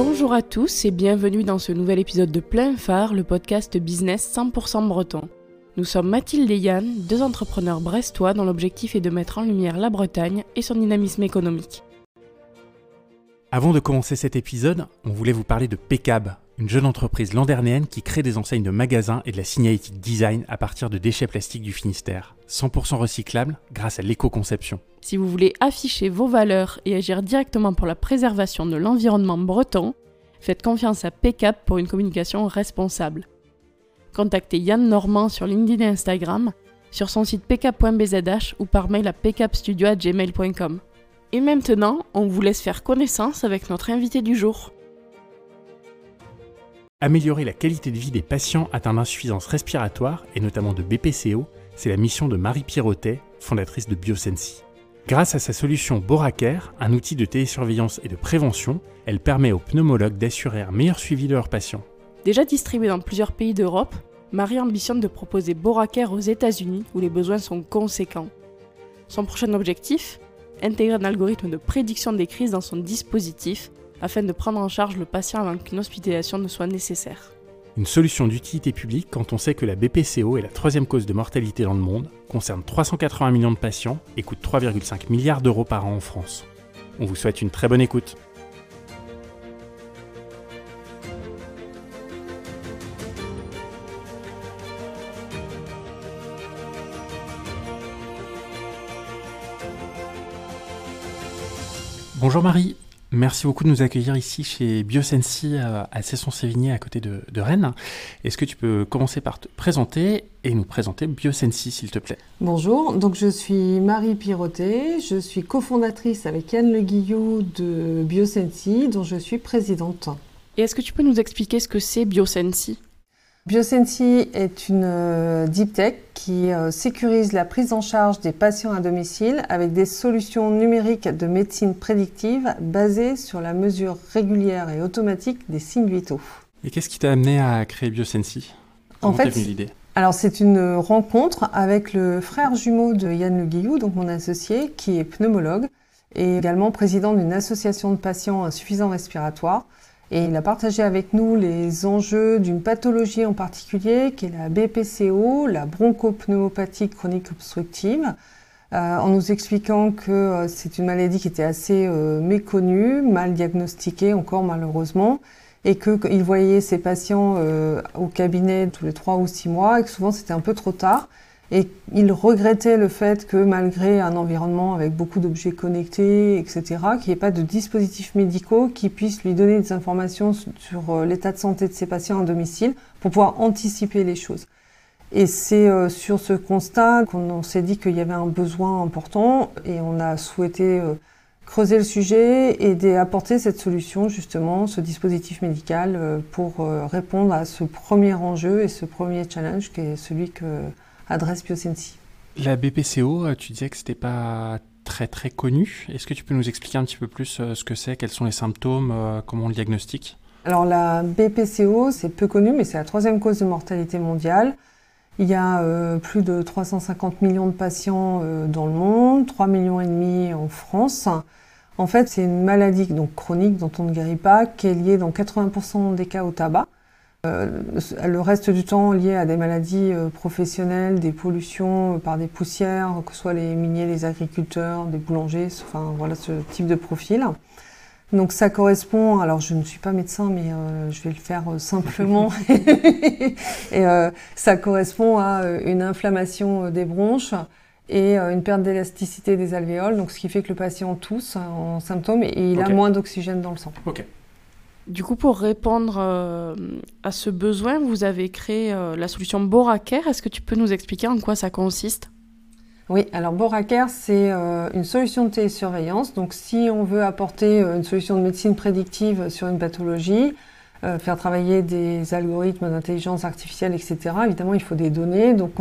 Bonjour à tous et bienvenue dans ce nouvel épisode de Plein Phare, le podcast business 100% breton. Nous sommes Mathilde et Yann, deux entrepreneurs brestois dont l'objectif est de mettre en lumière la Bretagne et son dynamisme économique. Avant de commencer cet épisode, on voulait vous parler de Pecab, une jeune entreprise landernéenne qui crée des enseignes de magasins et de la signalétique design à partir de déchets plastiques du Finistère, 100% recyclables grâce à l'éco-conception. Si vous voulez afficher vos valeurs et agir directement pour la préservation de l'environnement breton, faites confiance à Pecap pour une communication responsable. Contactez Yann Normand sur LinkedIn et Instagram, sur son site pcap.bzh ou par mail à pcapstudio@gmail.com. Et maintenant, on vous laisse faire connaissance avec notre invité du jour. Améliorer la qualité de vie des patients atteints d'insuffisance respiratoire et notamment de BPCO, c'est la mission de Marie Pierrotet, fondatrice de Biosensi. Grâce à sa solution Boracare, un outil de télésurveillance et de prévention, elle permet aux pneumologues d'assurer un meilleur suivi de leurs patients. Déjà distribué dans plusieurs pays d'Europe, Marie ambitionne de proposer Boracare aux États-Unis où les besoins sont conséquents. Son prochain objectif Intégrer un algorithme de prédiction des crises dans son dispositif afin de prendre en charge le patient avant qu'une hospitalisation ne soit nécessaire. Une solution d'utilité publique quand on sait que la BPCO est la troisième cause de mortalité dans le monde, concerne 380 millions de patients et coûte 3,5 milliards d'euros par an en France. On vous souhaite une très bonne écoute. Bonjour Marie, Merci beaucoup de nous accueillir ici chez Biosensi euh, à Cesson-Sévigné à côté de, Rennes. Est-ce que tu peux commencer par te présenter et nous présenter Biosensi s'il te plaît? Bonjour, donc je suis Marie Pirotet, je suis cofondatrice avec Yann Le Guillou de Biosensi dont je suis présidente. Et est-ce que tu peux nous expliquer ce que c'est Biosensi? Biosensi est une euh, deep tech qui euh, sécurise la prise en charge des patients à domicile avec des solutions numériques de médecine prédictive basées sur la mesure régulière et automatique des signes vitaux. Et qu'est-ce qui t'a amené à créer Biosensi En fait, l'idée? alors c'est une rencontre avec le frère jumeau de Yann Le Guillou, donc mon associé, qui est pneumologue et également président d'une association de patients insuffisants respiratoires. Et il a partagé avec nous les enjeux d'une pathologie en particulier, qui est la BPCO, la bronchopneumopathie chronique obstructive, euh, en nous expliquant que euh, c'est une maladie qui était assez euh, méconnue, mal diagnostiquée encore malheureusement, et qu'il voyait ses patients au cabinet tous les trois ou six mois, et que souvent c'était un peu trop tard. Et il regrettait le fait que malgré un environnement avec beaucoup d'objets connectés, etc., qu'il n'y ait pas de dispositifs médicaux qui puissent lui donner des informations sur euh, l'état de santé de ses patients à domicile pour pouvoir anticiper les choses. Et c'est euh, sur ce constat qu'on s'est dit qu'il y avait un besoin important et on a souhaité euh, creuser le sujet et d'apporter cette solution, justement, ce dispositif médical pour répondre à ce premier enjeu et ce premier challenge qui est celui que adresse Biosensi. La BPCO, euh, tu disais que c'était pas très très connu. Est-ce que tu peux nous expliquer un petit peu plus euh, ce que c'est, quels sont les symptômes, euh, comment on le diagnostique? Alors la BPCO, c'est peu connu, mais c'est la troisième cause de mortalité mondiale. Il y a plus de 350 millions de patients dans le monde, 3 millions et demi en France. En fait, c'est une maladie donc chronique dont on ne guérit pas, qui est liée dans 80% des cas au tabac. Euh, le reste du temps lié à des maladies euh, professionnelles, des pollutions euh, par des poussières, que ce soit les miniers, les agriculteurs, des boulangers, enfin voilà ce type de profil. Donc ça correspond, alors je ne suis pas médecin, mais je vais le faire simplement. et ça correspond à une inflammation des bronches et une perte d'élasticité des alvéoles, donc ce qui fait que le patient tousse en symptômes et il a moins d'oxygène dans le sang. Du coup, pour répondre euh, à ce besoin, vous avez créé euh, la solution Boracare. Est-ce que tu peux nous expliquer en quoi ça consiste? Oui, alors Boracare, c'est euh, une solution de télésurveillance. Donc, si on veut apporter une solution de médecine prédictive sur une pathologie, faire travailler des algorithmes d'intelligence artificielle, etc., évidemment, il faut des données. Donc,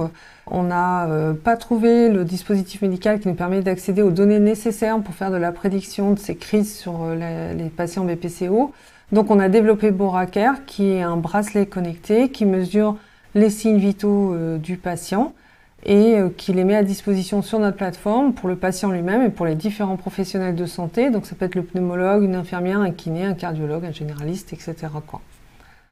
on n'a pas trouvé le dispositif médical qui nous permet d'accéder aux données nécessaires pour faire de la prédiction de ces crises sur les patients BPCO. Donc on a développé Boracare, qui est un bracelet connecté qui mesure les signes vitaux euh, du patient et qui les met à disposition sur notre plateforme pour le patient lui-même et pour les différents professionnels de santé. Donc ça peut être le pneumologue, une infirmière, un kiné, un cardiologue, un généraliste, etc. Quoi.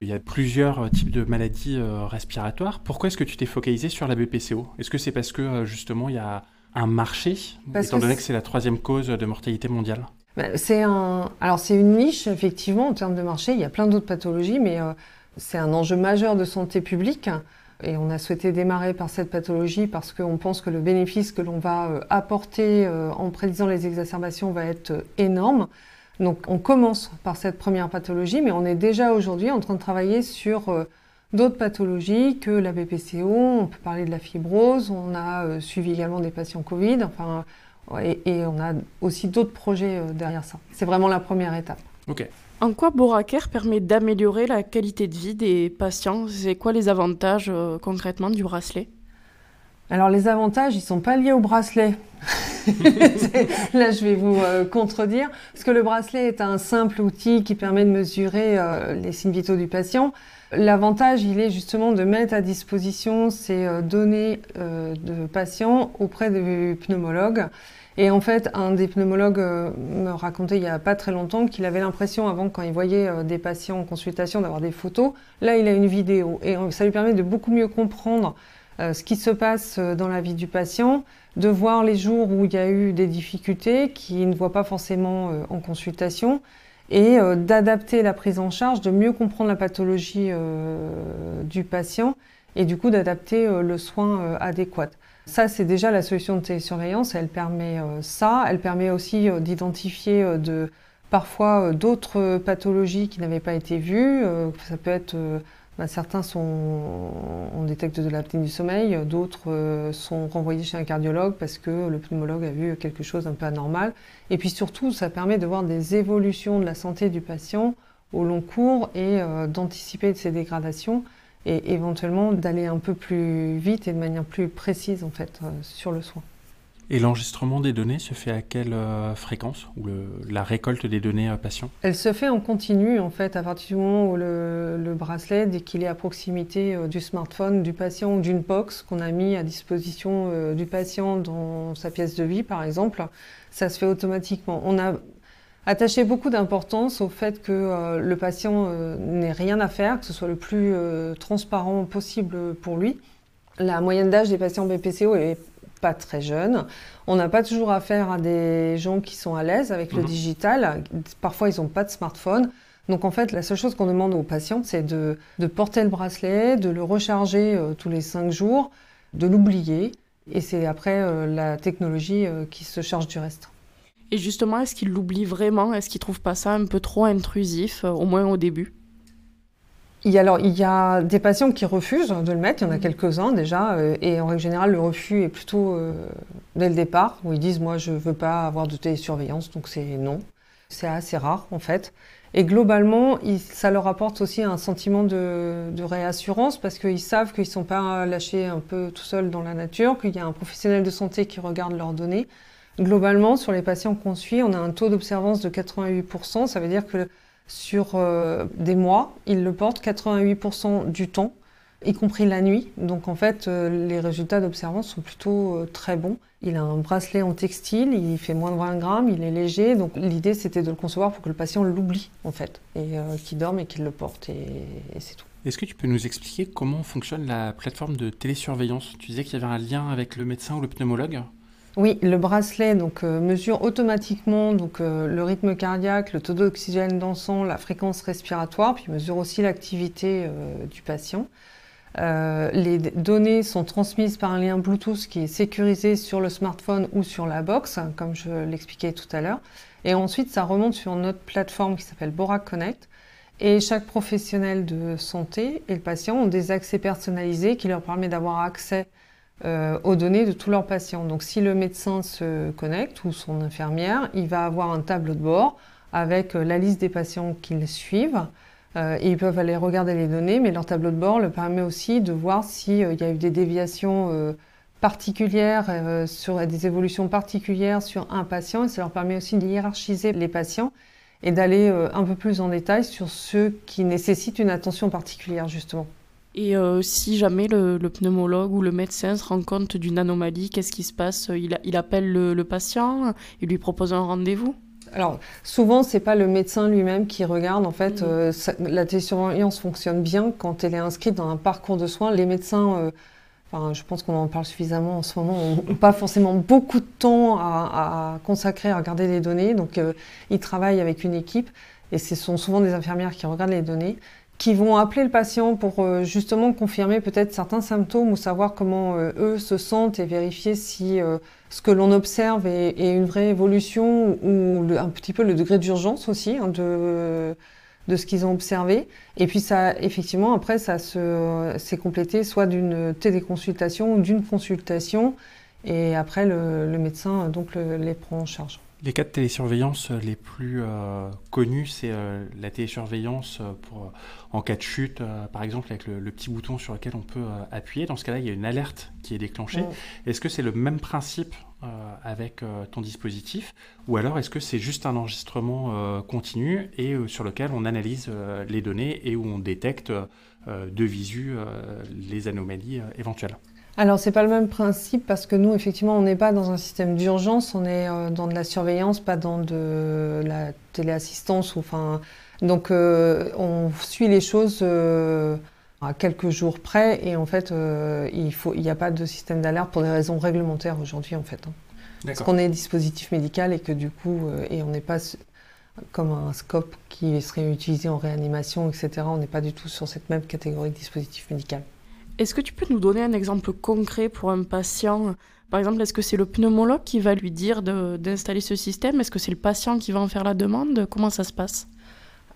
Il y a plusieurs types de maladies respiratoires. Pourquoi est-ce que tu t'es focalisé sur la BPCO Est-ce que c'est parce que justement il y a un marché, étant donné que c'est la troisième cause de mortalité mondiale? C'est un... Alors c'est une niche, effectivement, en termes de marché. Il y a plein d'autres pathologies, mais euh, c'est un enjeu majeur de santé publique. Et on a souhaité démarrer par cette pathologie parce qu'on pense que le bénéfice que l'on va euh, apporter euh, en prédisant les exacerbations va être énorme. Donc on commence par cette première pathologie, mais on est déjà aujourd'hui en train de travailler sur d'autres pathologies que la BPCO. On peut parler de la fibrose. On a suivi également des patients Covid. Enfin, et, on a aussi d'autres projets euh, derrière ça. C'est vraiment la première étape. Ok. En quoi Boraker permet d'améliorer la qualité de vie des patients? C'est quoi les avantages euh, concrètement du bracelet? Alors les avantages, ils sont pas liés au bracelet. Là, je vais vous euh, contredire, parce que le bracelet est un simple outil qui permet de mesurer les signes vitaux du patient. L'avantage, il est justement de mettre à disposition ces données de patients auprès de pneumologues et en fait, un des pneumologues euh, me racontait il n'y a pas très longtemps qu'il avait l'impression, avant, quand il voyait euh, des patients en consultation, d'avoir des photos. Là, il a une vidéo. Et ça lui permet de beaucoup mieux comprendre euh, ce qui se passe dans la vie du patient, de voir les jours où il y a eu des difficultés qu'il ne voit pas forcément en consultation et d'adapter la prise en charge, de mieux comprendre la pathologie du patient et du coup d'adapter le soin adéquat. Ça, c'est déjà la solution de télésurveillance. Elle permet euh, ça. Elle permet aussi euh, d'identifier euh, de, parfois d'autres pathologies qui n'avaient pas été vues. ça peut être, bah, certains sont, on détecte de l'apnée du sommeil, d'autres sont renvoyés chez un cardiologue parce que le pneumologue a vu quelque chose d'un peu anormal. Et puis surtout, ça permet de voir des évolutions de la santé du patient au long cours et d'anticiper ces dégradations et éventuellement d'aller un peu plus vite et de manière plus précise en fait euh, sur le soin. Et l'enregistrement des données se fait à quelle euh, fréquence ou la récolte des données euh, patients Elle se fait en continu en fait à partir du moment où le, bracelet, dès qu'il est à proximité du smartphone du patient ou d'une box qu'on a mis à disposition du patient dans sa pièce de vie par exemple, ça se fait automatiquement. On a attacher beaucoup d'importance au fait que euh, le patient euh, n'ait rien à faire, que ce soit le plus euh, transparent possible pour lui. La moyenne d'âge des patients BPCO est pas très jeune. On n'a pas toujours affaire à des gens qui sont à l'aise avec le mhm. digital. Parfois, ils n'ont pas de smartphone. Donc en fait, la seule chose qu'on demande aux patients, c'est de, de, porter le bracelet, de le recharger tous les cinq jours, de l'oublier. Et c'est après la technologie qui se charge du reste. Et justement, est-ce qu'il l'oublie vraiment? Est-ce qu'il trouve pas ça un peu trop intrusif, euh, au moins au début? Il y, a, alors, il y a des patients qui refusent de le mettre, il y en a mm. quelques-uns déjà, euh, et en règle générale, le refus est plutôt euh, dès le départ, où ils disent Moi, je ne veux pas avoir de télésurveillance, donc c'est non. C'est assez rare en fait. Et globalement, ça leur apporte aussi un sentiment de, de réassurance parce qu'ils savent qu'ils ne sont pas lâchés un peu tout seuls dans la nature, qu'il y a un professionnel de santé qui regarde leurs données. Globalement, sur les patients qu'on suit, on a un taux d'observance de 88%. Ça veut dire que sur euh, des mois, ils le portent 88% du temps, y compris la nuit. Donc en fait, euh, les résultats d'observance sont plutôt euh, très bons. Il a un bracelet en textile, il fait moins de 20 grammes, il est léger. Donc l'idée, c'était de le concevoir pour que le patient l'oublie, en fait, et qu'il dorme et qu'il le porte, et c'est tout. Est-ce que tu peux nous expliquer comment fonctionne la plateforme de télésurveillance? Tu disais qu'il y avait un lien avec le médecin ou le pneumologue? Oui, le bracelet donc, euh, mesure automatiquement donc, euh, le rythme cardiaque, le taux d'oxygène dans le la fréquence respiratoire, puis mesure aussi l'activité euh, du patient. les données sont transmises par un lien Bluetooth qui est sécurisé sur le smartphone ou sur la box, comme je l'expliquais tout à l'heure. Et ensuite, ça remonte sur notre plateforme qui s'appelle Bora Connect. Et chaque professionnel de santé et le patient ont des accès personnalisés qui leur permettent d'avoir accès euh, aux données de tous leurs patients. Donc si le médecin se connecte ou son infirmière, il va avoir un tableau de bord avec euh, la liste des patients qu'ils suivent. Euh, ils peuvent aller regarder les données, mais leur tableau de bord leur permet aussi de voir s'il y a eu des déviations particulières, sur des évolutions particulières sur un patient. Et ça leur permet aussi de hiérarchiser les patients et d'aller un peu plus en détail sur ceux qui nécessitent une attention particulière, justement. Et euh, si jamais le, pneumologue ou le médecin se rend compte d'une anomalie, qu'est-ce qui se passe? Il, il, appelle le, patient, il lui propose un rendez-vous? Alors, souvent, c'est pas le médecin lui-même qui regarde. En fait, mmh. euh, la télésurveillance fonctionne bien quand elle est inscrite dans un parcours de soins. Les médecins, euh, enfin, je pense qu'on en parle suffisamment en ce moment, n'ont pas forcément beaucoup de temps à, consacrer à regarder les données. Donc, ils travaillent avec une équipe et ce sont souvent des infirmières qui regardent les données qui vont appeler le patient pour euh, justement confirmer peut-être certains symptômes ou savoir comment euh, eux se sentent et vérifier si euh, ce que l'on observe est, une vraie évolution ou un petit peu le degré d'urgence aussi hein, de, de ce qu'ils ont observé. Et puis ça, effectivement, après, ça s'est complété soit d'une téléconsultation ou d'une consultation. Et après, le, le médecin donc les prend en charge. Les cas de télésurveillance euh, les plus euh, connus, c'est euh, la télésurveillance pour, en cas de chute, par exemple, avec le, petit bouton sur lequel on peut appuyer. Dans ce cas-là, il y a une alerte qui est déclenchée. Est-ce que c'est le même principe avec ton dispositif Ou alors est-ce que c'est juste un enregistrement continu et sur lequel on analyse les données et où on détecte de visu les anomalies éventuelles? Alors c'est pas le même principe parce que nous effectivement on n'est pas dans un système d'urgence, on est euh, dans de la surveillance, pas dans de la téléassistance. Enfin, donc euh, on suit les choses euh, à quelques jours près et en fait il faut il n'y a pas de système d'alerte pour des raisons réglementaires aujourd'hui en fait. Hein. Parce qu'on est dispositif médical et que du coup et on n'est pas comme un scope qui serait utilisé en réanimation, etc. On n'est pas du tout sur cette même catégorie de dispositif médical. Est-ce que tu peux nous donner un exemple concret pour un patient? Par exemple, est-ce que c'est le pneumologue qui va lui dire d'installer ce système? Est-ce que c'est le patient qui va en faire la demande? Comment ça se passe?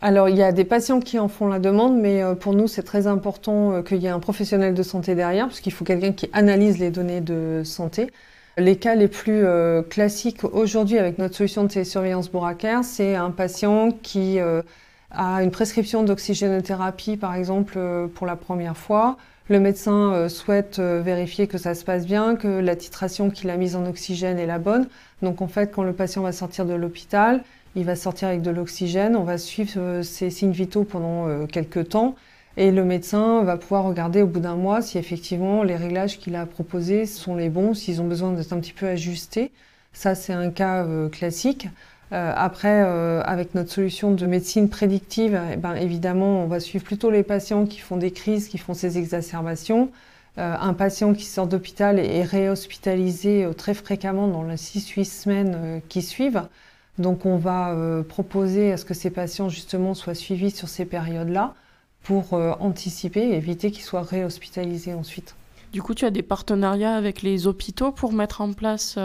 Alors, il y a des patients qui en font la demande, mais euh, pour nous, c'est très important euh, qu'il y ait un professionnel de santé derrière, parce qu'il faut quelqu'un qui analyse les données de santé. Les cas les plus euh, classiques aujourd'hui avec notre solution de télésurveillance Boracaire, c'est un patient qui a une prescription d'oxygénothérapie, par exemple, pour la première fois, le médecin euh, souhaite euh, vérifier que ça se passe bien, que la titration qu'il a mise en oxygène est la bonne. Donc en fait, quand le patient va sortir de l'hôpital, il va sortir avec de l'oxygène, on va suivre euh, ses signes vitaux pendant quelques temps et le médecin va pouvoir regarder au bout d'un mois si effectivement les réglages qu'il a proposés sont les bons, s'ils ont besoin d'être un petit peu ajustés. Ça, c'est un cas classique. Euh, après, euh, avec notre solution de médecine prédictive, eh ben, évidemment, on va suivre plutôt les patients qui font des crises, qui font ces exacerbations. Euh, un patient qui sort d'hôpital est réhospitalisé très fréquemment dans les 6-8 semaines qui suivent. Donc on va proposer à ce que ces patients justement soient suivis sur ces périodes-là pour anticiper et éviter qu'ils soient réhospitalisés ensuite. Du coup, tu as des partenariats avec les hôpitaux pour mettre en place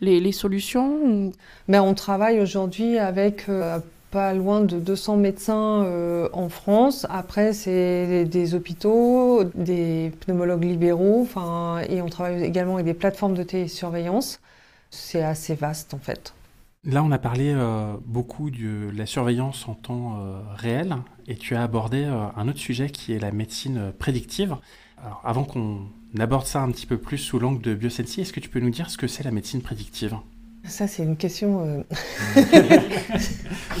les, solutions Mais On travaille aujourd'hui avec euh, pas loin de 200 médecins euh, en France. Après, c'est des hôpitaux, des pneumologues libéraux, et on travaille également avec des plateformes de télésurveillance. C'est assez vaste en fait. Là, on a parlé euh, beaucoup de la surveillance en temps réel et tu as abordé un autre sujet qui est la médecine prédictive. Alors, avant qu'on aborde ça un petit peu plus sous l'angle de Biosensi, est-ce que tu peux nous dire ce que c'est la médecine prédictive? Ça, c'est une question. Euh,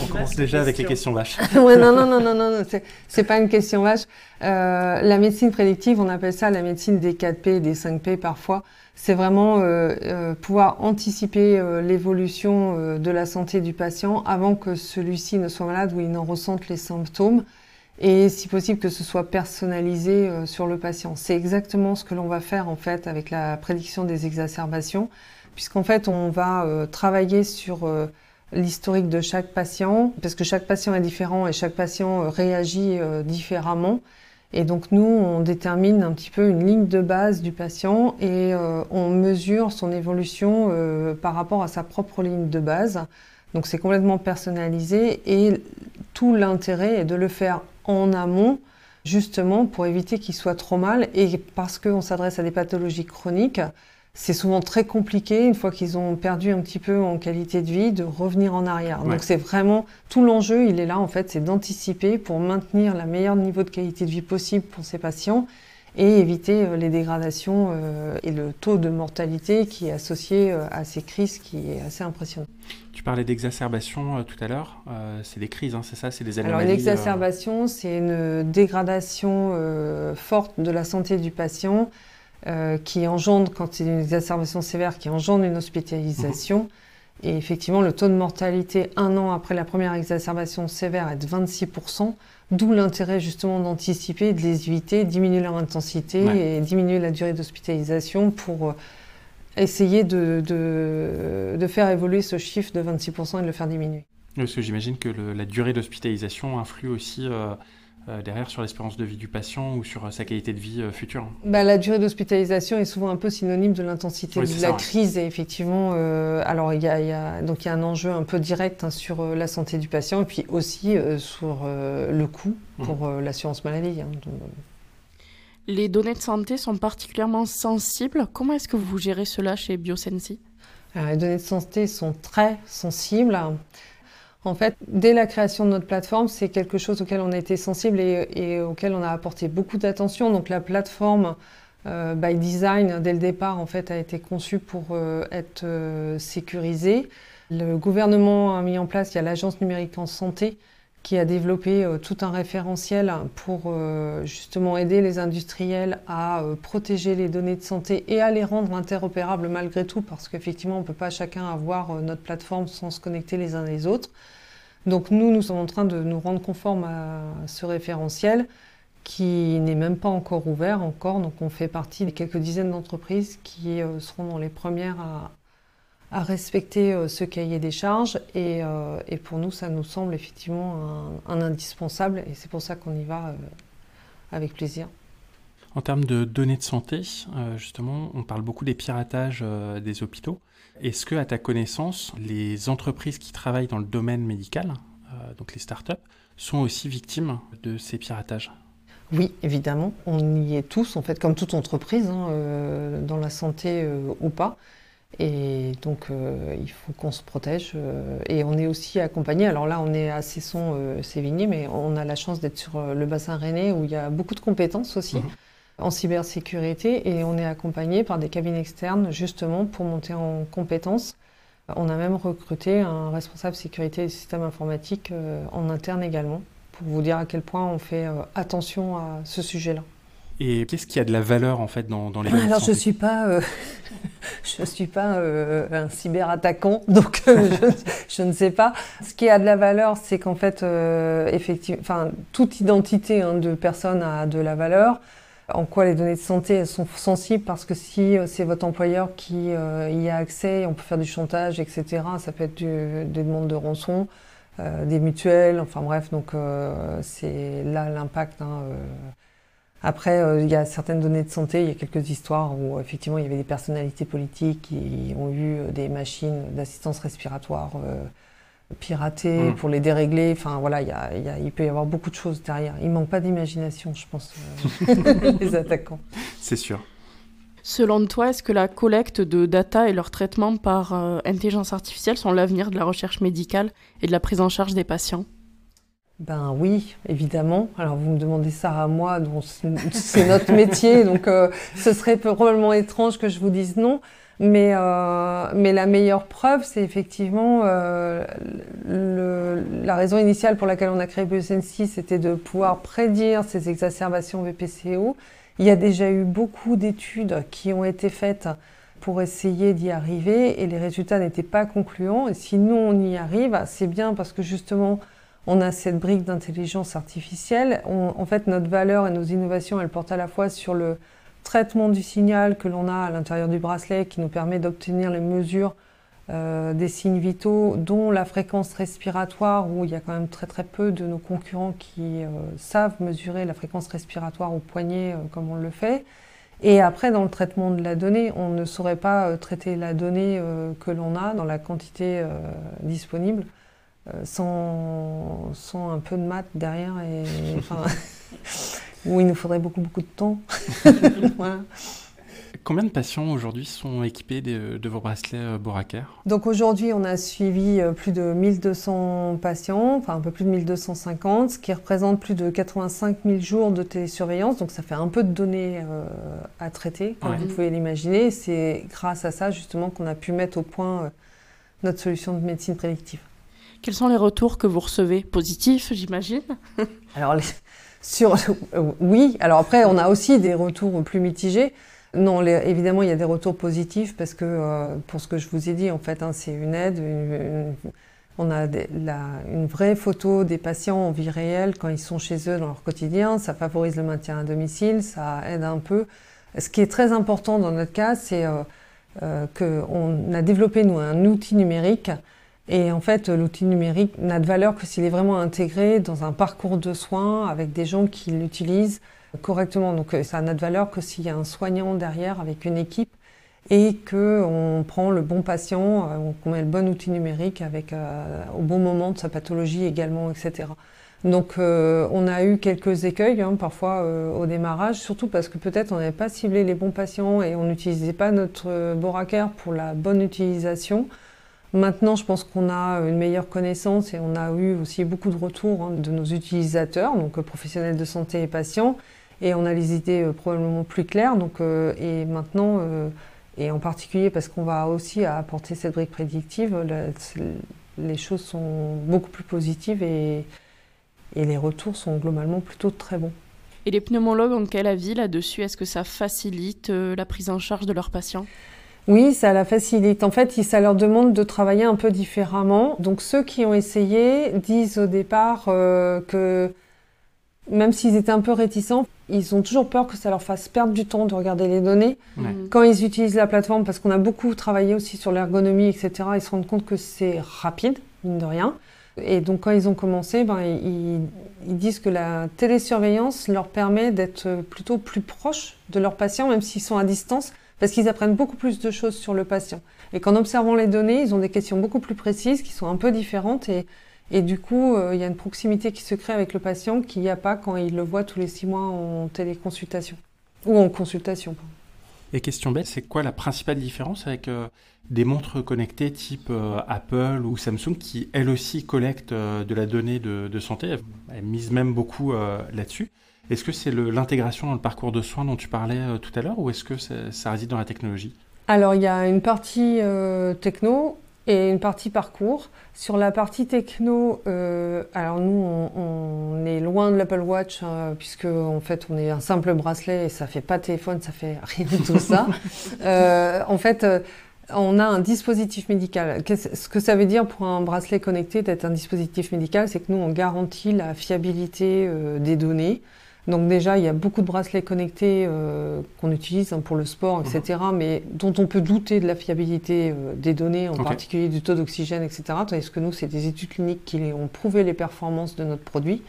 On commence déjà avec les questions vaches. ouais, non, non, non, non, non, c'est pas une question vache. Euh, la médecine prédictive, on appelle ça la médecine des 4P et des 5P parfois. C'est vraiment euh, pouvoir anticiper l'évolution de la santé du patient avant que celui-ci ne soit malade ou il n'en ressente les symptômes et si possible que ce soit personnalisé euh, sur le patient. C'est exactement ce que l'on va faire en fait avec la prédiction des exacerbations, puisqu'en fait on va euh, travailler sur euh, l'historique de chaque patient, parce que chaque patient est différent et chaque patient réagit différemment. Et donc nous, on détermine un petit peu une ligne de base du patient et on mesure son évolution par rapport à sa propre ligne de base. Donc c'est complètement personnalisé et tout l'intérêt est de le faire en amont, justement pour éviter qu'ils soient trop mal. Et parce qu'on s'adresse à des pathologies chroniques, c'est souvent très compliqué, une fois qu'ils ont perdu un petit peu en qualité de vie, de revenir en arrière. Donc c'est vraiment tout l'enjeu, il est là en fait, c'est d'anticiper pour maintenir le meilleur niveau de qualité de vie possible pour ces patients et éviter euh, les dégradations euh, et le taux de mortalité qui est associé euh, à ces crises qui est assez impressionnant Tu parlais d'exacerbation tout à l'heure. c'est des crises, hein, c'est ça C'est des anomalies Alors, une exacerbation, c'est une dégradation forte de la santé du patient qui engendre, quand c'est une exacerbation sévère, qui engendre une hospitalisation. Et effectivement, le taux de mortalité un an après la première exacerbation sévère est de 26%, d'où l'intérêt justement d'anticiper, de les éviter, diminuer leur intensité et diminuer la durée d'hospitalisation pour euh, essayer de, de, faire évoluer ce chiffre de 26% et de le faire diminuer. Parce que j'imagine que la durée d'hospitalisation influe aussi euh, euh, derrière sur l'espérance de vie du patient ou sur euh, sa qualité de vie euh, future bah, La durée d'hospitalisation est souvent un peu synonyme de l'intensité de la crise. Et effectivement, alors il y, a, donc il y a un enjeu un peu direct hein, sur la santé du patient et puis aussi sur le coût mmh. pour l'assurance maladie. Hein, Les données de santé sont particulièrement sensibles. Comment est-ce que vous gérez cela chez Biosensi? Les données de santé sont très sensibles. En fait, dès la création de notre plateforme, c'est quelque chose auquel on a été sensible et, auquel on a apporté beaucoup d'attention. Donc la plateforme euh, by design, dès le départ, en fait, a été conçue pour euh, être euh, sécurisée. Le gouvernement a mis en place, il y a l'Agence numérique en santé qui a développé tout un référentiel pour justement aider les industriels à protéger les données de santé et à les rendre interopérables malgré tout, parce qu'effectivement, on ne peut pas chacun avoir notre plateforme sans se connecter les uns les autres. Donc nous, nous sommes en train de nous rendre conformes à ce référentiel qui n'est même pas encore ouvert encore. Donc on fait partie des quelques dizaines d'entreprises qui euh, seront dans les premières à, respecter euh, ce cahier des charges. Euh, et, pour nous, ça nous semble effectivement un, indispensable et c'est pour ça qu'on y va avec plaisir. En termes de données de santé, justement, on parle beaucoup des piratages des hôpitaux. Est-ce que, à ta connaissance, les entreprises qui travaillent dans le domaine médical, euh, donc les startups, sont aussi victimes de ces piratages? Oui, évidemment, on y est tous, en fait, comme toute entreprise, hein, euh, dans la santé euh, ou pas. Et donc, il faut qu'on se protège. et on est aussi accompagné. Alors là, on est à Cesson-Sévigné, mais on a la chance d'être sur le bassin rennais où il y a beaucoup de compétences aussi. Mhm en cybersécurité et on est accompagné par des cabines externes justement pour monter en compétences. On a même recruté un responsable sécurité des systèmes informatiques euh, en interne également pour vous dire à quel point on fait euh, attention à ce sujet-là. Et qu'est-ce qui a de la valeur en fait dans, dans les Alors je suis pas, euh, je suis pas un cyberattaquant, donc je, je, ne sais pas. Ce qui a de la valeur, c'est qu'en fait, effectivement, enfin toute identité hein, de personne a de la valeur en quoi les données de santé sont sensibles? Parce que si euh, c'est votre employeur qui euh, y a accès, on peut faire du chantage, etc. Ça peut être des demandes de rançon, euh, des mutuelles, enfin bref, donc c'est là l'impact. Hein, après, il y a certaines données de santé, il y a quelques histoires où effectivement il y avait des personnalités politiques qui ont eu des machines d'assistance respiratoire pirater, mm. pour les dérégler. Enfin voilà, il peut y avoir beaucoup de choses derrière. Il manque pas d'imagination, je pense, euh, les attaquants. C'est sûr. Selon toi, est-ce que la collecte de data et leur traitement par euh, intelligence artificielle sont l'avenir de la recherche médicale et de la prise en charge des patients? Ben oui, évidemment. Alors vous me demandez ça à moi, c'est notre métier, donc euh, ce serait probablement étrange que je vous dise non. Mais, euh, mais la meilleure preuve, c'est effectivement euh, la raison initiale pour laquelle on a créé Biosensi, c'était de pouvoir prédire ces exacerbations VPCO. Il y a déjà eu beaucoup d'études qui ont été faites pour essayer d'y arriver et les résultats n'étaient pas concluants. Et si nous, on y arrive, c'est bien parce que justement, on a cette brique d'intelligence artificielle. en fait, notre valeur et nos innovations, elles portent à la fois sur le traitement du signal que l'on a à l'intérieur du bracelet qui nous permet d'obtenir les mesures euh, des signes vitaux, dont la fréquence respiratoire, où il y a quand même très très peu de nos concurrents qui euh, savent mesurer la fréquence respiratoire au poignet euh, comme on le fait. Et après, dans le traitement de la donnée, on ne saurait pas traiter la donnée que l'on a dans la quantité disponible sans, sans, un peu de maths derrière. Et, où il nous faudrait beaucoup, beaucoup de temps. Combien de patients aujourd'hui sont équipés de, vos bracelets euh, Boraker? Donc aujourd'hui, on a suivi euh, plus de 1200 patients, enfin un peu plus de 1250, ce qui représente plus de 85 000 jours de télésurveillance. Donc ça fait un peu de données euh, à traiter, comme vous pouvez l'imaginer. C'est grâce à ça justement qu'on a pu mettre au point notre solution de médecine prédictive. Quels sont les retours que vous recevez? Positifs, j'imagine? Alors, sur, oui. Alors après, on a aussi des retours plus mitigés. Non, évidemment, il y a des retours positifs parce que, euh, pour ce que je vous ai dit, en fait, hein, c'est une aide. on a une vraie photo des patients en vie réelle quand ils sont chez eux dans leur quotidien. Ça favorise le maintien à domicile, ça aide un peu. Ce qui est très important dans notre cas, c'est euh, euh, qu'on a développé, nous, un outil numérique. Et en fait, l'outil numérique n'a de valeur que s'il est vraiment intégré dans un parcours de soins avec des gens qui l'utilisent correctement. Donc euh, ça n'a de valeur que s'il y a un soignant derrière avec une équipe et qu'on prend le bon patient, euh, qu'on met le bon outil numérique avec, euh, au bon moment de sa pathologie également, etc. Donc on a eu quelques écueils hein, parfois au démarrage, surtout parce que peut-être on n'avait pas ciblé les bons patients et on n'utilisait pas notre Boraker pour la bonne utilisation. Maintenant, je pense qu'on a une meilleure connaissance et on a eu aussi beaucoup de retours hein, de nos utilisateurs, donc professionnels de santé et patients, et on a les idées euh, probablement plus claires. Donc, euh, et maintenant, euh, et en particulier parce qu'on va aussi apporter cette brique prédictive, les choses sont beaucoup plus positives et, et les retours sont globalement plutôt très bons. Et les pneumologues ont quel avis là-dessus? Est-ce que ça facilite la prise en charge de leurs patients? Oui, ça la facilite. En fait, ça leur demande de travailler un peu différemment. Donc ceux qui ont essayé disent au départ que même s'ils étaient un peu réticents, ils ont toujours peur que ça leur fasse perdre du temps de regarder les données. Quand ils utilisent la plateforme, parce qu'on a beaucoup travaillé aussi sur l'ergonomie, etc., ils se rendent compte que c'est rapide, mine de rien. Et donc quand ils ont commencé, ben, ils, disent que la télésurveillance leur permet d'être plutôt plus proches de leurs patients, même s'ils sont à distance, parce qu'ils apprennent beaucoup plus de choses sur le patient. Et qu'en observant les données, ils ont des questions beaucoup plus précises, qui sont un peu différentes. Et, du coup, euh, il y a une proximité qui se crée avec le patient qu'il n'y a pas quand il le voit tous les six mois en téléconsultation ou en consultation. Et question bête, c'est quoi la principale différence avec euh, des montres connectées type euh, Apple ou Samsung qui, elles aussi, collectent de la donnée de, santé? Elles, misent même beaucoup là-dessus. Est-ce que c'est l'intégration dans le parcours de soins dont tu parlais tout à l'heure ou est-ce que ça réside dans la technologie? Alors, il y a une partie techno et une partie parcours. Sur la partie techno, euh, alors nous, on, est loin de l'Apple Watch, hein, puisque en fait, on est un simple bracelet et ça fait pas téléphone, ça fait rien de tout ça. euh, en fait, euh, on a un dispositif médical. Ce que ça veut dire pour un bracelet connecté d'être un dispositif médical, c'est que nous, on garantit la fiabilité euh, des données. Donc déjà, il y a beaucoup de bracelets connectés euh, qu'on utilise hein, pour le sport, etc., mhm. mais dont on peut douter de la fiabilité euh, des données, en particulier du taux d'oxygène, etc. Tandis que nous, c'est des études cliniques qui ont prouvé les performances de notre produit.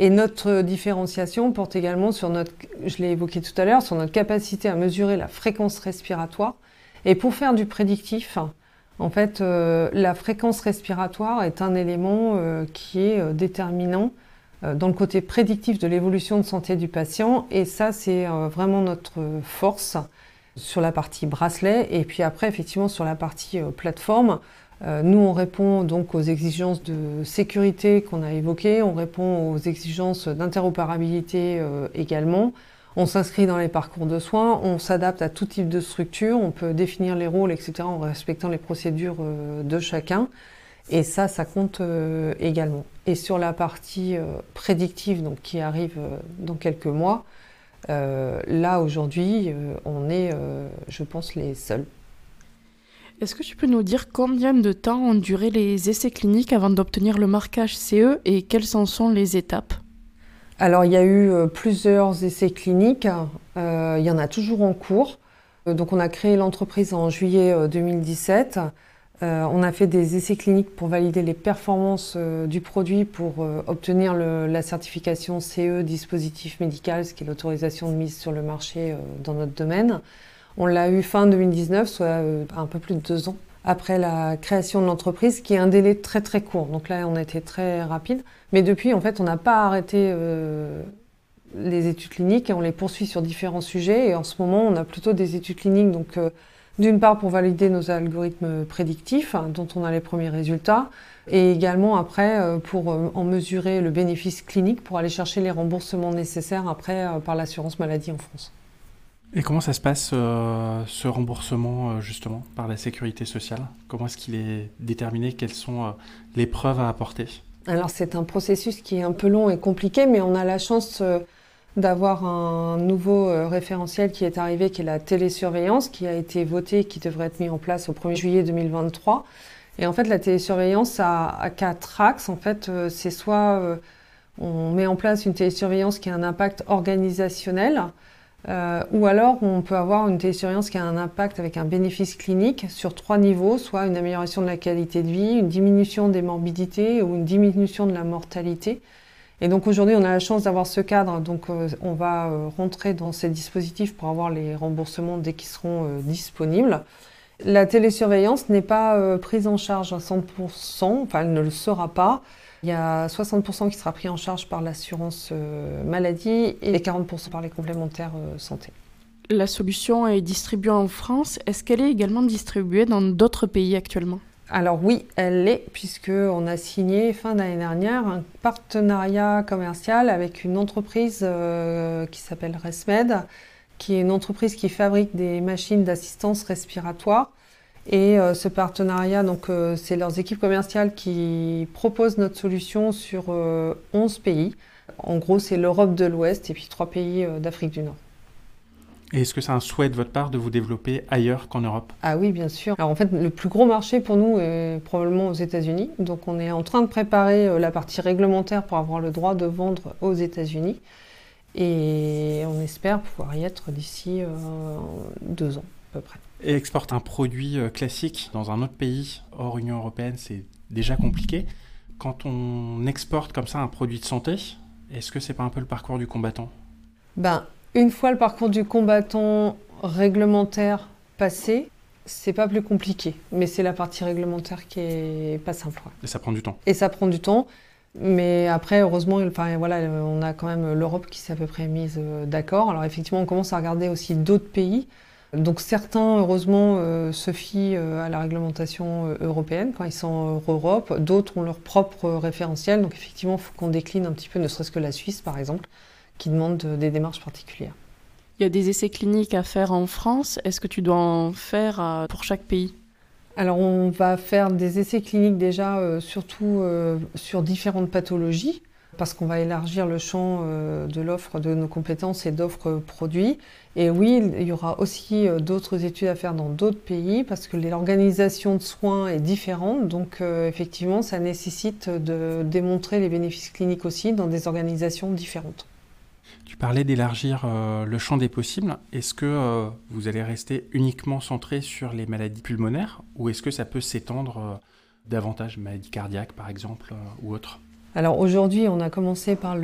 Et notre différenciation porte également sur notre, je l'ai évoqué tout à l'heure, sur notre capacité à mesurer la fréquence respiratoire. Et pour faire du prédictif, en fait, euh, la fréquence respiratoire est un élément qui est déterminant euh, dans le côté prédictif de l'évolution de santé du patient. Et ça, c'est euh, vraiment notre force sur la partie bracelet. Et puis après, effectivement, sur la partie euh, plateforme, nous, on répond donc aux exigences de sécurité qu'on a évoquées, on répond aux exigences d'interopérabilité également. On s'inscrit dans les parcours de soins, on s'adapte à tout type de structure, on peut définir les rôles, etc., en respectant les procédures de chacun. Et ça, ça compte euh, également. Et sur la partie euh, prédictive, donc qui arrive euh, dans quelques mois, là aujourd'hui, on est, je pense, les seuls. Est-ce que tu peux nous dire combien de temps ont duré les essais cliniques avant d'obtenir le marquage CE et quelles en sont les étapes? Alors, il y a eu plusieurs essais cliniques. il y en a toujours en cours. donc, on a créé l'entreprise en juillet 2017. Euh, on a fait des essais cliniques pour valider les performances euh, du produit pour euh, obtenir la certification CE dispositif médical, ce qui est l'autorisation de mise sur le marché dans notre domaine. On l'a eu fin 2019, soit un peu plus de deux ans après la création de l'entreprise, qui est un délai très très court. Donc là, on a été très rapide. Mais depuis, en fait, on n'a pas arrêté les études cliniques et on les poursuit sur différents sujets. Et en ce moment, on a plutôt des études cliniques donc d'une part pour valider nos algorithmes prédictifs, hein, dont on a les premiers résultats, et également après euh, pour euh, en mesurer le bénéfice clinique pour aller chercher les remboursements nécessaires après euh, par l'assurance maladie en France. Et comment ça se passe, ce remboursement, justement, par la sécurité sociale? Comment est-ce qu'il est déterminé? Quelles sont les preuves à apporter? Alors, c'est un processus qui est un peu long et compliqué, mais on a la chance d'avoir un nouveau référentiel qui est arrivé, qui est la télésurveillance, qui a été voté, qui devrait être mis en place au 1er juillet 2023. Et en fait, la télésurveillance a, quatre axes. En fait, c'est soit on met en place une télésurveillance qui a un impact organisationnel, euh, ou alors, on peut avoir une télésurveillance qui a un impact avec un bénéfice clinique sur trois niveaux, soit une amélioration de la qualité de vie, une diminution des morbidités ou une diminution de la mortalité. Et donc aujourd'hui, on a la chance d'avoir ce cadre, donc euh, on va euh, rentrer dans ces dispositifs pour avoir les remboursements dès qu'ils seront disponibles. La télésurveillance n'est pas prise en charge à 100%, enfin elle ne le sera pas. Il y a 60% qui sera pris en charge par l'assurance euh, maladie et 40% par les complémentaires euh, santé. La solution est distribuée en France. Est-ce qu'elle est également distribuée dans d'autres pays actuellement? Alors oui, elle l'est, puisqu'on a signé fin d'année dernière un partenariat commercial avec une entreprise euh, qui s'appelle Resmed, qui est une entreprise qui fabrique des machines d'assistance respiratoire et euh, ce partenariat, donc, euh, c'est leurs équipes commerciales qui proposent notre solution sur 11 euh, pays. En gros, c'est l'Europe de l'Ouest et puis trois pays d'Afrique du Nord. Et est-ce que c'est un souhait de votre part de vous développer ailleurs qu'en Europe? Ah oui, bien sûr. Alors en fait, le plus gros marché pour nous est probablement aux États-Unis. Donc on est en train de préparer la partie réglementaire pour avoir le droit de vendre aux États-Unis. Et on espère pouvoir y être d'ici deux ans à peu près. Et exporter un produit euh, classique dans un autre pays hors Union européenne, c'est déjà compliqué. Quand on exporte comme ça un produit de santé, est-ce que c'est pas un peu le parcours du combattant? Ben, une fois le parcours du combattant réglementaire passé, c'est pas plus compliqué, mais c'est la partie réglementaire qui est pas simple. Et ça prend du temps. Et ça prend du temps. Mais après, heureusement, enfin, voilà, on a quand même l'Europe qui s'est à peu près mise euh, d'accord. Alors effectivement, on commence à regarder aussi d'autres pays. Donc certains, heureusement, euh, se fient euh, à la réglementation européenne quand ils sont en Europe, d'autres ont leur propre référentiel, donc effectivement, il faut qu'on décline un petit peu, ne serait-ce que la Suisse, par exemple, qui demande des démarches particulières. Il y a des essais cliniques à faire en France, est-ce que tu dois en faire pour chaque pays? Alors on va faire des essais cliniques déjà surtout sur différentes pathologies parce qu'on va élargir le champ de l'offre de nos compétences et d'offres produits. Et oui, il y aura aussi euh, d'autres études à faire dans d'autres pays parce que l'organisation de soins est différente. Donc euh, effectivement, ça nécessite de démontrer les bénéfices cliniques aussi dans des organisations différentes. Tu parlais d'élargir euh, le champ des possibles. Est-ce que vous allez rester uniquement centré sur les maladies pulmonaires ou est-ce que ça peut s'étendre davantage, maladies cardiaques par exemple ou autres? Alors aujourd'hui, on a commencé par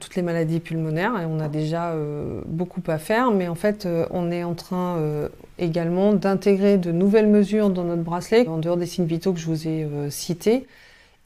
toutes les maladies pulmonaires et on a déjà euh, beaucoup à faire, mais en fait, euh, on est en train euh, également d'intégrer de nouvelles mesures dans notre bracelet, en dehors des signes vitaux que je vous ai cités.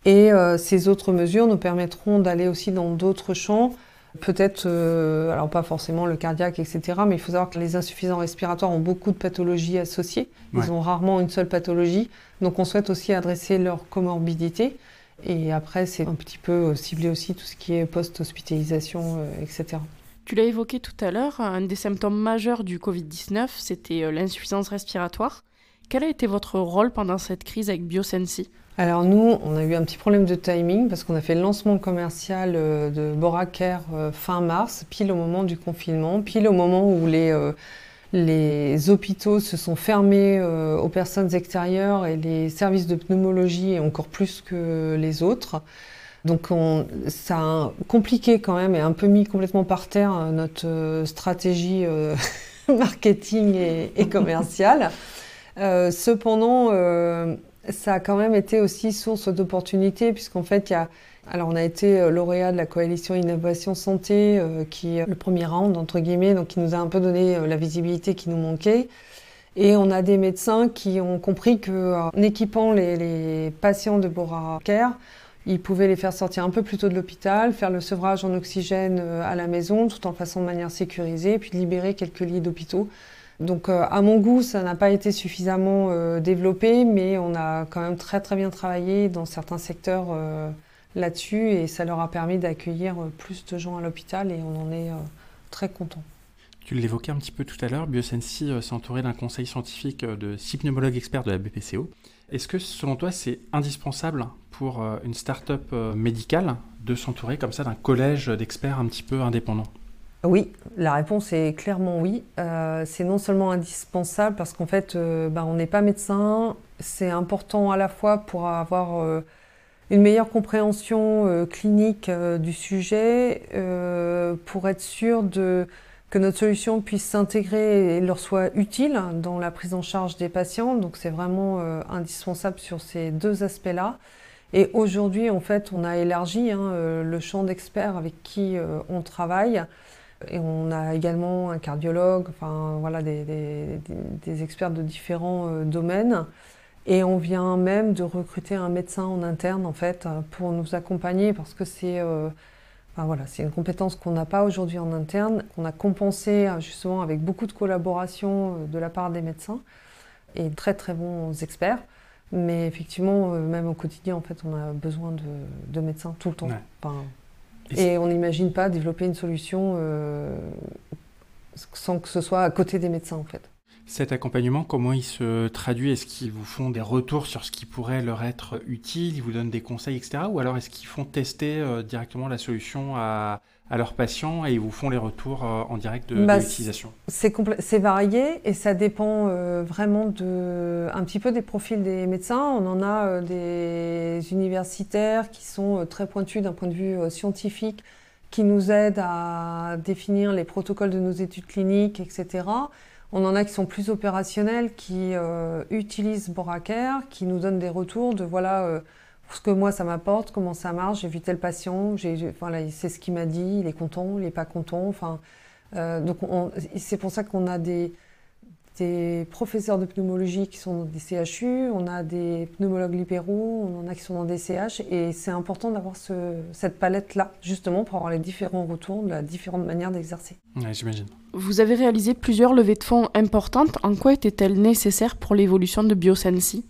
Et ces autres mesures nous permettront d'aller aussi dans d'autres champs, peut-être, alors pas forcément le cardiaque, etc., mais il faut savoir que les insuffisants respiratoires ont beaucoup de pathologies associées. Ils ont rarement une seule pathologie, donc on souhaite aussi adresser leur comorbidité. Et après, c'est un petit peu euh, ciblé aussi tout ce qui est post-hospitalisation, euh, etc. Tu l'as évoqué tout à l'heure, un des symptômes majeurs du Covid-19, c'était euh, l'insuffisance respiratoire. Quel a été votre rôle pendant cette crise avec Biosensi? Alors nous, on a eu un petit problème de timing parce qu'on a fait le lancement commercial de Boracare fin mars, pile au moment du confinement, pile au moment où les les hôpitaux se sont fermés euh, aux personnes extérieures et les services de pneumologie encore plus que les autres. Donc ça a compliqué quand même et un peu mis complètement par terre euh, notre euh, stratégie marketing et, commerciale. cependant, ça a quand même été aussi source d'opportunités puisqu'en fait il y a alors on a été euh, lauréat de la coalition Innovation Santé, euh, qui le premier round entre guillemets, donc qui nous a un peu donné euh, la visibilité qui nous manquait. Et on a des médecins qui ont compris qu'en équipant les, patients de Bora Care, ils pouvaient les faire sortir un peu plus tôt de l'hôpital, faire le sevrage en oxygène à la maison, tout en faisant de manière sécurisée, puis libérer quelques lits d'hôpitaux. Donc à mon goût, ça n'a pas été suffisamment développé, mais on a quand même très très bien travaillé dans certains secteurs là-dessus et ça leur a permis d'accueillir euh, plus de gens à l'hôpital et on en est euh, très content. Tu l'évoquais un petit peu tout à l'heure, Biosensi s'est entouré d'un conseil scientifique de six pneumologues experts de la BPCO. Est-ce que selon toi c'est indispensable pour une start-up médicale de s'entourer comme ça d'un collège d'experts un petit peu indépendants? Oui, la réponse est clairement oui. Euh, c'est non seulement indispensable parce qu'en fait, euh, bah, on n'est pas médecin. C'est important à la fois pour avoir euh, une meilleure compréhension clinique du sujet, pour être sûr de, que notre solution puisse s'intégrer et leur soit utile dans la prise en charge des patients. Donc c'est vraiment indispensable sur ces deux aspects-là. Et aujourd'hui, en fait, on a élargi hein, le champ d'experts avec qui on travaille. Et on a également un cardiologue, enfin voilà, des, des, experts de différents euh, domaines. Et on vient même de recruter un médecin en interne en fait pour nous accompagner parce que c'est euh, enfin, voilà, une compétence qu'on n'a pas aujourd'hui en interne, qu'on a compensée euh, justement avec beaucoup de collaboration de la part des médecins et très très bons experts. Mais effectivement, même au quotidien, en fait, on a besoin de, de médecins tout le temps. Et, on n'imagine pas développer une solution euh, sans que ce soit à côté des médecins en fait. Cet accompagnement, comment il se traduit? Est-ce qu'ils vous font des retours sur ce qui pourrait leur être utile? Ils vous donnent des conseils, etc. Ou alors est-ce qu'ils font tester euh, directement la solution à, à, leurs patients et ils vous font les retours euh, en direct de, bah, l'utilisation C'est varié et ça dépend euh, vraiment de, un petit peu des profils des médecins. On en a des universitaires qui sont très pointus d'un point de vue scientifique, qui nous aident à définir les protocoles de nos études cliniques, etc. On en a qui sont plus opérationnels, qui euh, utilisent Boracare, qui nous donnent des retours de voilà euh, ce que moi ça m'apporte, comment ça marche, j'ai vu tel patient, voilà, c'est ce qu'il m'a dit, il est content, il n'est pas content. Enfin, euh, donc c'est pour ça qu'on a des, des professeurs de pneumologie qui sont dans des CHU, on a des pneumologues libéraux, on en a qui sont dans des CH, et c'est important d'avoir cette palette-là, justement, pour avoir les différents retours de la différente manière d'exercer. Ouais, j'imagine. Vous avez réalisé plusieurs levées de fonds importantes. En quoi étaient-elles nécessaires pour l'évolution de Biosensi?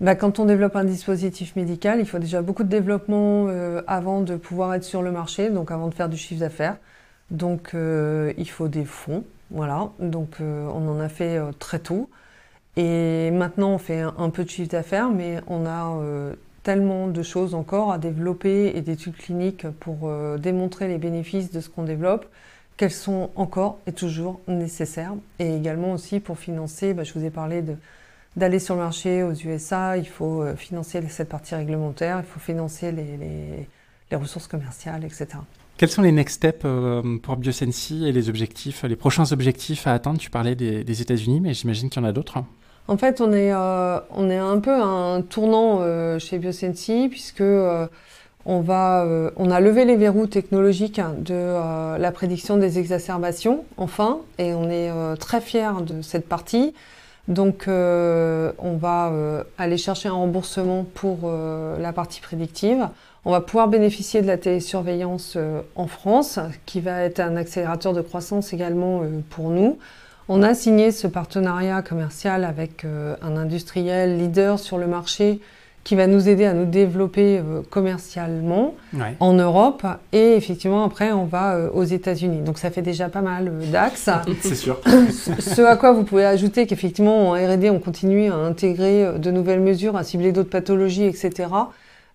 Bah, quand on développe un dispositif médical, il faut déjà beaucoup de développement euh, avant de pouvoir être sur le marché, donc avant de faire du chiffre d'affaires. Donc euh, il faut des fonds, voilà, donc euh, on en a fait très tôt. Et maintenant, on fait un, peu de chiffre d'affaires, mais on a tellement de choses encore à développer et d'études cliniques pour démontrer les bénéfices de ce qu'on développe qu'elles sont encore et toujours nécessaires. Et également aussi pour financer, bah, je vous ai parlé d'aller sur le marché aux USA, il faut financer cette partie réglementaire, il faut financer les ressources commerciales, etc. Quels sont les next steps euh, pour Biosensi et les objectifs, les prochains objectifs à atteindre? Tu parlais des, États-Unis, mais j'imagine qu'il y en a d'autres. En fait, on est, euh, on est un peu un tournant euh, chez Biosensi puisque on, va, on a levé les verrous technologiques de la prédiction des exacerbations, enfin, et on est très fiers de cette partie. Donc, on va aller chercher un remboursement pour la partie prédictive. On va pouvoir bénéficier de la télésurveillance euh, en France, qui va être un accélérateur de croissance également euh, pour nous. On a signé ce partenariat commercial avec euh, un industriel leader sur le marché qui va nous aider à nous développer commercialement en Europe et effectivement après on va aux États-Unis. Donc ça fait déjà pas mal d'axes. C'est sûr. Ce à quoi vous pouvez ajouter qu'effectivement en R&D on continue à intégrer de nouvelles mesures, à cibler d'autres pathologies, etc.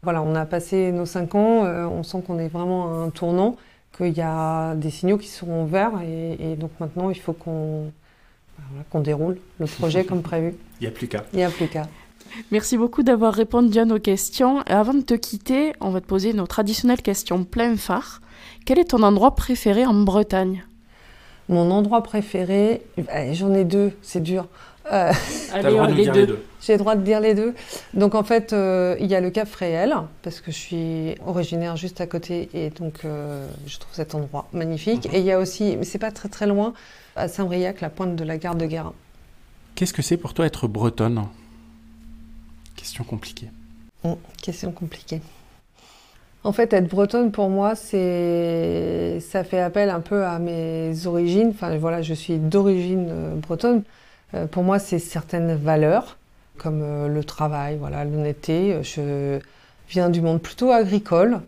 Voilà, on a passé nos cinq ans, euh, on sent qu'on est vraiment à un tournant, qu'il y a des signaux qui seront verts et, donc maintenant il faut qu'on qu'on déroule le projet comme prévu. Il n'y a plus qu'à. Il n'y a plus qu'à. Merci beaucoup d'avoir répondu à nos questions. avant de te quitter, on va te poser nos traditionnelles questions plein phare. Quel est ton endroit préféré en Bretagne? Mon endroit préféré, eh, j'en ai deux, c'est dur. Euh, Allez, les deux. J'ai le droit de dire les deux. Donc en fait, euh, il y a le Cap Fréhel, parce que je suis originaire juste à côté et donc euh, je trouve cet endroit magnifique. Mhm. Et il y a aussi, mais c'est pas très très loin, à Saint-Briac, la pointe de la gare de Guérin. Qu'est-ce que c'est pour toi être bretonne? Question compliquée. Question compliquée. En fait, être bretonne pour moi, c'est ça fait appel un peu à mes origines. Enfin voilà, je suis d'origine bretonne. Euh, pour moi, c'est certaines valeurs, comme euh, le travail, voilà, l'honnêteté. Je viens du monde plutôt agricole.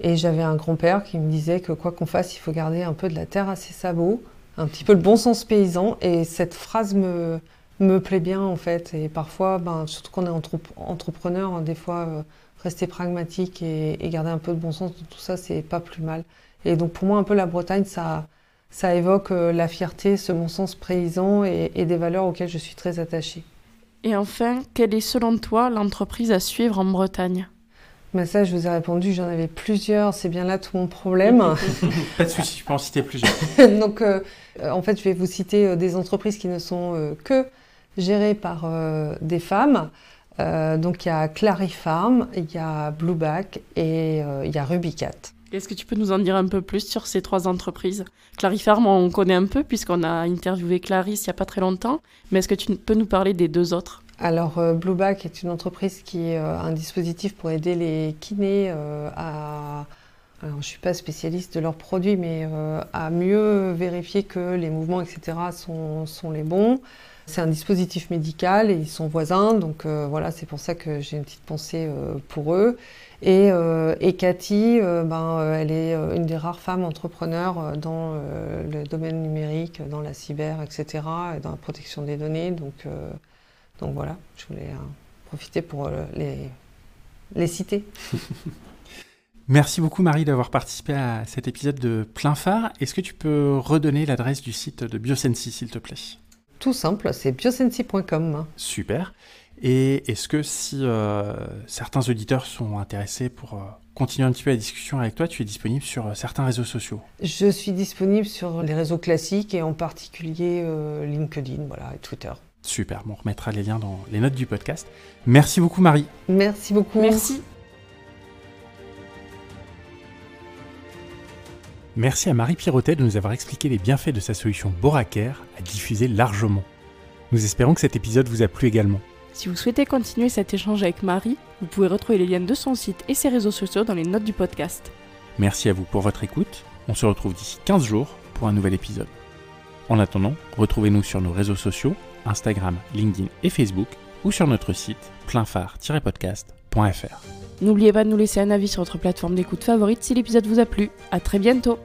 Et j'avais un grand-père qui me disait que quoi qu'on fasse, il faut garder un peu de la terre à ses sabots. un petit peu le bon sens paysan. Et cette phrase me, me plaît bien en fait. Et parfois, ben, surtout quand on est entrepreneur, hein, des fois, euh, rester pragmatique et, garder un peu de bon sens dans tout ça, c'est pas plus mal. Et donc pour moi, un peu la Bretagne, ça, ça évoque euh, la fierté, ce bon sens paysan et, des valeurs auxquelles je suis très attachée. Et enfin, quelle est selon toi l'entreprise à suivre en Bretagne? Ben ça, je vous ai répondu, j'en avais plusieurs, c'est bien là tout mon problème. Pas de souci, je peux en citer plusieurs. Donc, euh, en fait, je vais vous citer des entreprises qui ne sont que géré par euh, des femmes. Euh, donc il y a Clarifarm, il y a Blueback et euh, il y a Rubicat. Est-ce que tu peux nous en dire un peu plus sur ces trois entreprises? Clarifarm, on connaît un peu puisqu'on a interviewé Clarisse il n'y a pas très longtemps, mais est-ce que tu peux nous parler des deux autres? Alors, Blueback est une entreprise qui est un dispositif pour aider les kinés à. Alors, je ne suis pas spécialiste de leurs produits, mais à mieux vérifier que les mouvements, etc., sont, sont les bons. C'est un dispositif médical et ils sont voisins, donc euh, voilà, c'est pour ça que j'ai une petite pensée euh, pour eux. Et, euh, Cathy, ben, elle est une des rares femmes entrepreneurs dans le domaine numérique, dans la cyber, etc., et dans la protection des données. Donc, voilà, je voulais profiter pour les, les citer. Merci beaucoup Marie d'avoir participé à cet épisode de Plein Phare. Est-ce que tu peux redonner l'adresse du site de Biosensi, s'il te plaît? Tout simple, c'est biosensi.com. Super. Et est-ce que si euh, certains auditeurs sont intéressés pour euh, continuer un petit peu la discussion avec toi, tu es disponible sur euh, certains réseaux sociaux? Je suis disponible sur les réseaux classiques et en particulier LinkedIn voilà, et Twitter. Super, on remettra les liens dans les notes du podcast. Merci beaucoup Marie. Merci beaucoup. Merci. Merci à Marie Pirotet de nous avoir expliqué les bienfaits de sa solution Boracare à diffuser largement. Nous espérons que cet épisode vous a plu également. Si vous souhaitez continuer cet échange avec Marie, vous pouvez retrouver les liens de son site et ses réseaux sociaux dans les notes du podcast. Merci à vous pour votre écoute. On se retrouve d'ici 15 jours pour un nouvel épisode. En attendant, retrouvez-nous sur nos réseaux sociaux, Instagram, LinkedIn et Facebook, ou sur notre site pleinphare-podcast.fr. N'oubliez pas de nous laisser un avis sur votre plateforme d'écoute favorite si l'épisode vous a plu. A très bientôt